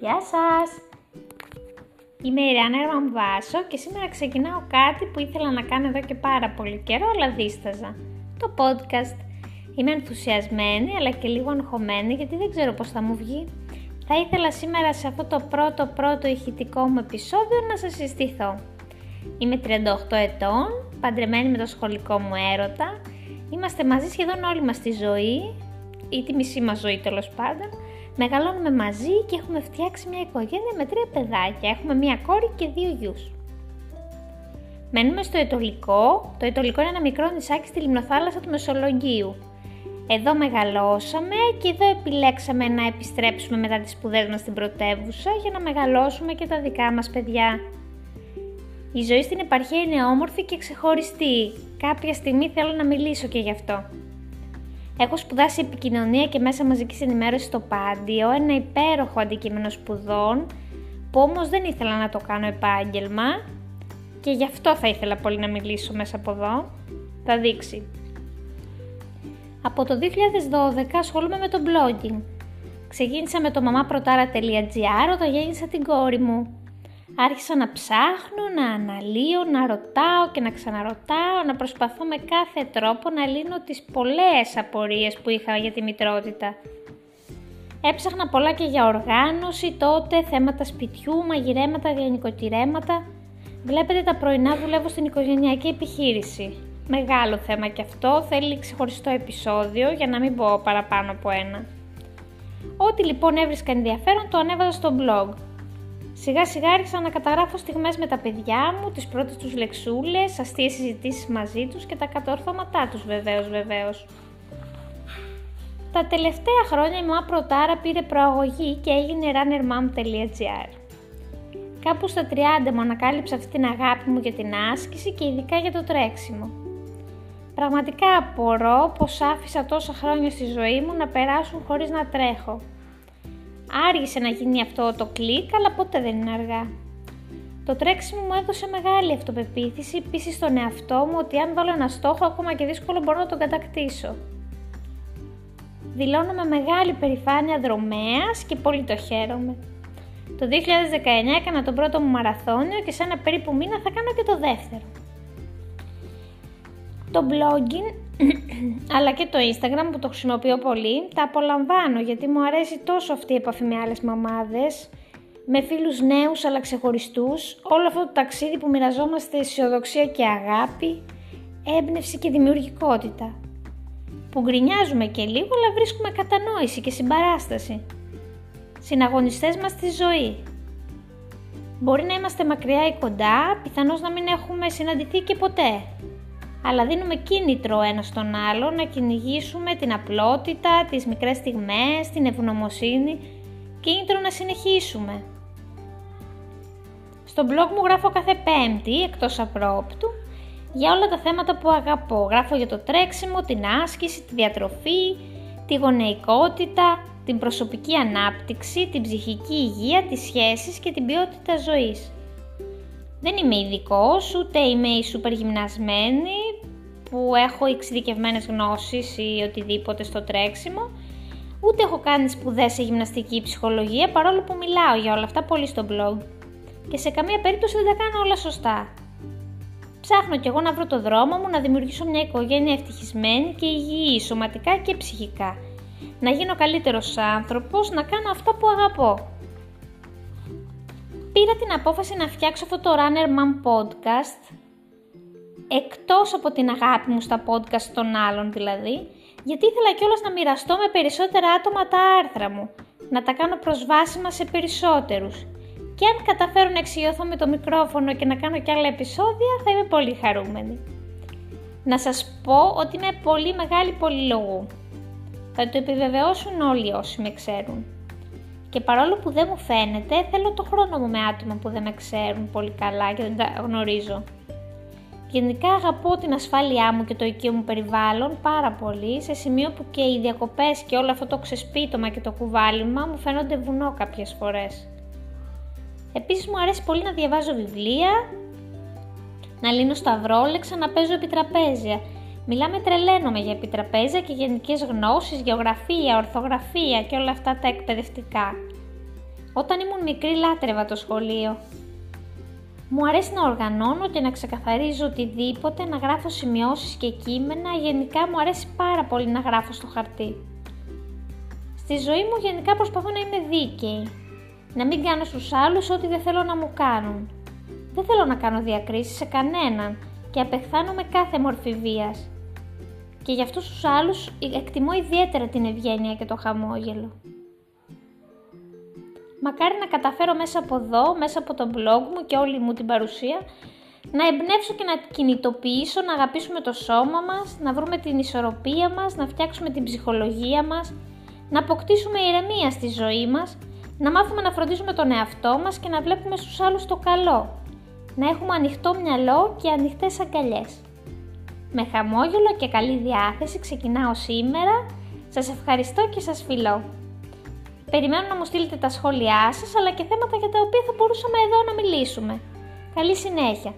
Γεια σας! Είμαι η Ριάννα Μαμβάσο και σήμερα ξεκινάω κάτι που ήθελα να κάνω εδώ και πάρα πολύ καιρό, αλλά δίσταζα. Το podcast. Είμαι ενθουσιασμένη, αλλά και λίγο αγχωμένη, γιατί δεν ξέρω πώς θα μου βγει. Θα ήθελα σήμερα σε αυτό το πρώτο πρώτο ηχητικό μου επεισόδιο να σας συστηθώ. Είμαι 38 ετών, παντρεμένη με το σχολικό μου έρωτα. Είμαστε μαζί σχεδόν όλη μας τη ζωή, ή τη μισή μας ζωή τέλος πάντων, μεγαλώνουμε μαζί και έχουμε φτιάξει μια οικογένεια με τρία παιδάκια. Έχουμε μια κόρη και δύο γιους. Μένουμε στο Ετωλικό. Το Ετωλικό είναι ένα μικρό νησάκι στη λιμνοθάλασσα του Μεσολογγίου. Εδώ μεγαλώσαμε και εδώ επιλέξαμε να επιστρέψουμε μετά τις σπουδές μας στην πρωτεύουσα για να μεγαλώσουμε και τα δικά μας παιδιά. Η ζωή στην επαρχία είναι όμορφη και ξεχωριστή. Κάποια στιγμή θέλω να μιλήσω και γι' αυτό. Έχω σπουδάσει επικοινωνία και μέσα μαζικής ενημέρωσης στο Πάντιο, ένα υπέροχο αντικείμενο σπουδών, που όμως δεν ήθελα να το κάνω επάγγελμα και γι' αυτό θα ήθελα πολύ να μιλήσω μέσα από εδώ. Θα δείξει. Από το 2012 ασχολούμαι με το blogging. Ξεκίνησα με το mamaprotara.gr όταν γέννησα την κόρη μου. Άρχισα να ψάχνω, να αναλύω, να ρωτάω και να ξαναρωτάω, να προσπαθώ με κάθε τρόπο να λύνω τις πολλές απορίες που είχα για τη μητρότητα. Έψαχνα πολλά και για οργάνωση τότε, θέματα σπιτιού, μαγειρέματα, διανοικοτηρέματα. Βλέπετε τα πρωινά δουλεύω στην οικογενειακή επιχείρηση. Μεγάλο θέμα και αυτό, θέλει ξεχωριστό επεισόδιο για να μην πω παραπάνω από ένα. Ό,τι λοιπόν έβρισκα ενδιαφέρον το ανέβαζα στο blog. Σιγά σιγά άρχισα να καταγράφω στιγμές με τα παιδιά μου, τις πρώτες τους λεξούλες, αστείες συζητήσεις μαζί τους και τα κατορθώματά τους βεβαίως βεβαίως. Τα τελευταία χρόνια η μαμά Προτάρα πήρε προαγωγή και έγινε runnermom.gr. Κάπου στα 30 μου ανακάλυψα αυτή την αγάπη μου για την άσκηση και ειδικά για το τρέξιμο. Πραγματικά απορώ πως άφησα τόσα χρόνια στη ζωή μου να περάσουν χωρίς να τρέχω. Άργησε να γίνει αυτό το κλικ, αλλά ποτέ δεν είναι αργά. Το τρέξιμο μου έδωσε μεγάλη αυτοπεποίθηση, πίστη στον εαυτό μου ότι αν βάλω ένα στόχο, ακόμα και δύσκολο μπορώ να τον κατακτήσω. Δηλώνω με μεγάλη περηφάνεια δρομέας και πολύ το χαίρομαι. Το 2019 έκανα τον πρώτο μου μαραθώνιο και σε ένα περίπου μήνα θα κάνω και το δεύτερο. Το blogging αλλά και το Instagram που το χρησιμοποιώ πολύ, τα απολαμβάνω γιατί μου αρέσει τόσο αυτή η επαφή με άλλες μαμάδες, με φίλους νέους αλλά ξεχωριστούς, όλο αυτό το ταξίδι που μοιραζόμαστε αισιοδοξία και αγάπη, έμπνευση και δημιουργικότητα. Που γκρινιάζουμε και λίγο αλλά βρίσκουμε κατανόηση και συμπαράσταση. Συναγωνιστές μας στη ζωή. Μπορεί να είμαστε μακριά ή κοντά, πιθανώς να μην έχουμε συναντηθεί και ποτέ, αλλά δίνουμε κίνητρο ένας στον άλλο να κυνηγήσουμε την απλότητα, τις μικρές στιγμές, την ευγνωμοσύνη, κίνητρο να συνεχίσουμε. Στο blog μου γράφω κάθε πέμπτη, εκτός απρόπτου, για όλα τα θέματα που αγαπώ. Γράφω για το τρέξιμο, την άσκηση, τη διατροφή, τη γονεϊκότητα, την προσωπική ανάπτυξη, την ψυχική υγεία, τις σχέσεις και την ποιότητα ζωής. Δεν είμαι ειδικός, ούτε είμαι η σούπερ γυμνασμένη που έχω εξειδικευμένες γνώσεις ή οτιδήποτε στο τρέξιμο, ούτε έχω κάνει σπουδές σε γυμναστική ψυχολογία παρόλο που μιλάω για όλα αυτά πολύ στο blog. Και σε καμία περίπτωση δεν τα κάνω όλα σωστά. Ψάχνω κι εγώ να βρω το δρόμο μου, να δημιουργήσω μια οικογένεια ευτυχισμένη και υγιή σωματικά και ψυχικά. Να γίνω καλύτερος άνθρωπος, να κάνω αυτά που αγαπώ πήρα την απόφαση να φτιάξω αυτό το Runner Mom podcast εκτός από την αγάπη μου στα podcast των άλλων δηλαδή, γιατί ήθελα κιόλας να μοιραστώ με περισσότερα άτομα τα άρθρα μου, να τα κάνω προσβάσιμα σε περισσότερους. Και αν καταφέρω να εξηγηθώ με το μικρόφωνο και να κάνω κι άλλα επεισόδια, θα είμαι πολύ χαρούμενη. Να σας πω ότι είμαι πολύ μεγάλη πολυλογού. Θα το επιβεβαιώσουν όλοι όσοι με ξέρουν. Και παρόλο που δεν μου φαίνεται, θέλω το χρόνο μου με άτομα που δεν με ξέρουν πολύ καλά και δεν τα γνωρίζω. Γενικά αγαπώ την ασφάλειά μου και το οικείο μου περιβάλλον πάρα πολύ, σε σημείο που και οι διακοπές και όλο αυτό το ξεσπίτωμα και το κουβάλιμα μου φαίνονται βουνό κάποιες φορές. Επίσης μου αρέσει πολύ να διαβάζω βιβλία, να λύνω σταυρόλεξα, να παίζω επιτραπέζια. Μιλάμε τρελαίνομαι για επιτραπέζια και γενικές γνώσεις, γεωγραφία, ορθογραφία και όλα αυτά τα εκπαιδευτικά. Όταν ήμουν μικρή λάτρευα το σχολείο. Μου αρέσει να οργανώνω και να ξεκαθαρίζω οτιδήποτε, να γράφω σημειώσεις και κείμενα, γενικά μου αρέσει πάρα πολύ να γράφω στο χαρτί. Στη ζωή μου γενικά προσπαθώ να είμαι δίκαιη, να μην κάνω στους άλλους ό,τι δεν θέλω να μου κάνουν. Δεν θέλω να κάνω διακρίσεις σε κανέναν και απεχθάνομαι κάθε μορφή βίας. Και για αυτούς τους άλλους εκτιμώ ιδιαίτερα την ευγένεια και το χαμόγελο. Μακάρι να καταφέρω μέσα από εδώ, μέσα από το blog μου και όλη μου την παρουσία, να εμπνεύσω και να κινητοποιήσω, να αγαπήσουμε το σώμα μας, να βρούμε την ισορροπία μας, να φτιάξουμε την ψυχολογία μας, να αποκτήσουμε ηρεμία στη ζωή μας, να μάθουμε να φροντίζουμε τον εαυτό μας και να βλέπουμε στους άλλους το καλό, να έχουμε ανοιχτό μυαλό και ανοιχτές αγκαλιές. Με χαμόγελο και καλή διάθεση ξεκινάω σήμερα. Σας ευχαριστώ και σας φιλώ. Περιμένω να μου στείλετε τα σχόλιά σας, αλλά και θέματα για τα οποία θα μπορούσαμε εδώ να μιλήσουμε. Καλή συνέχεια!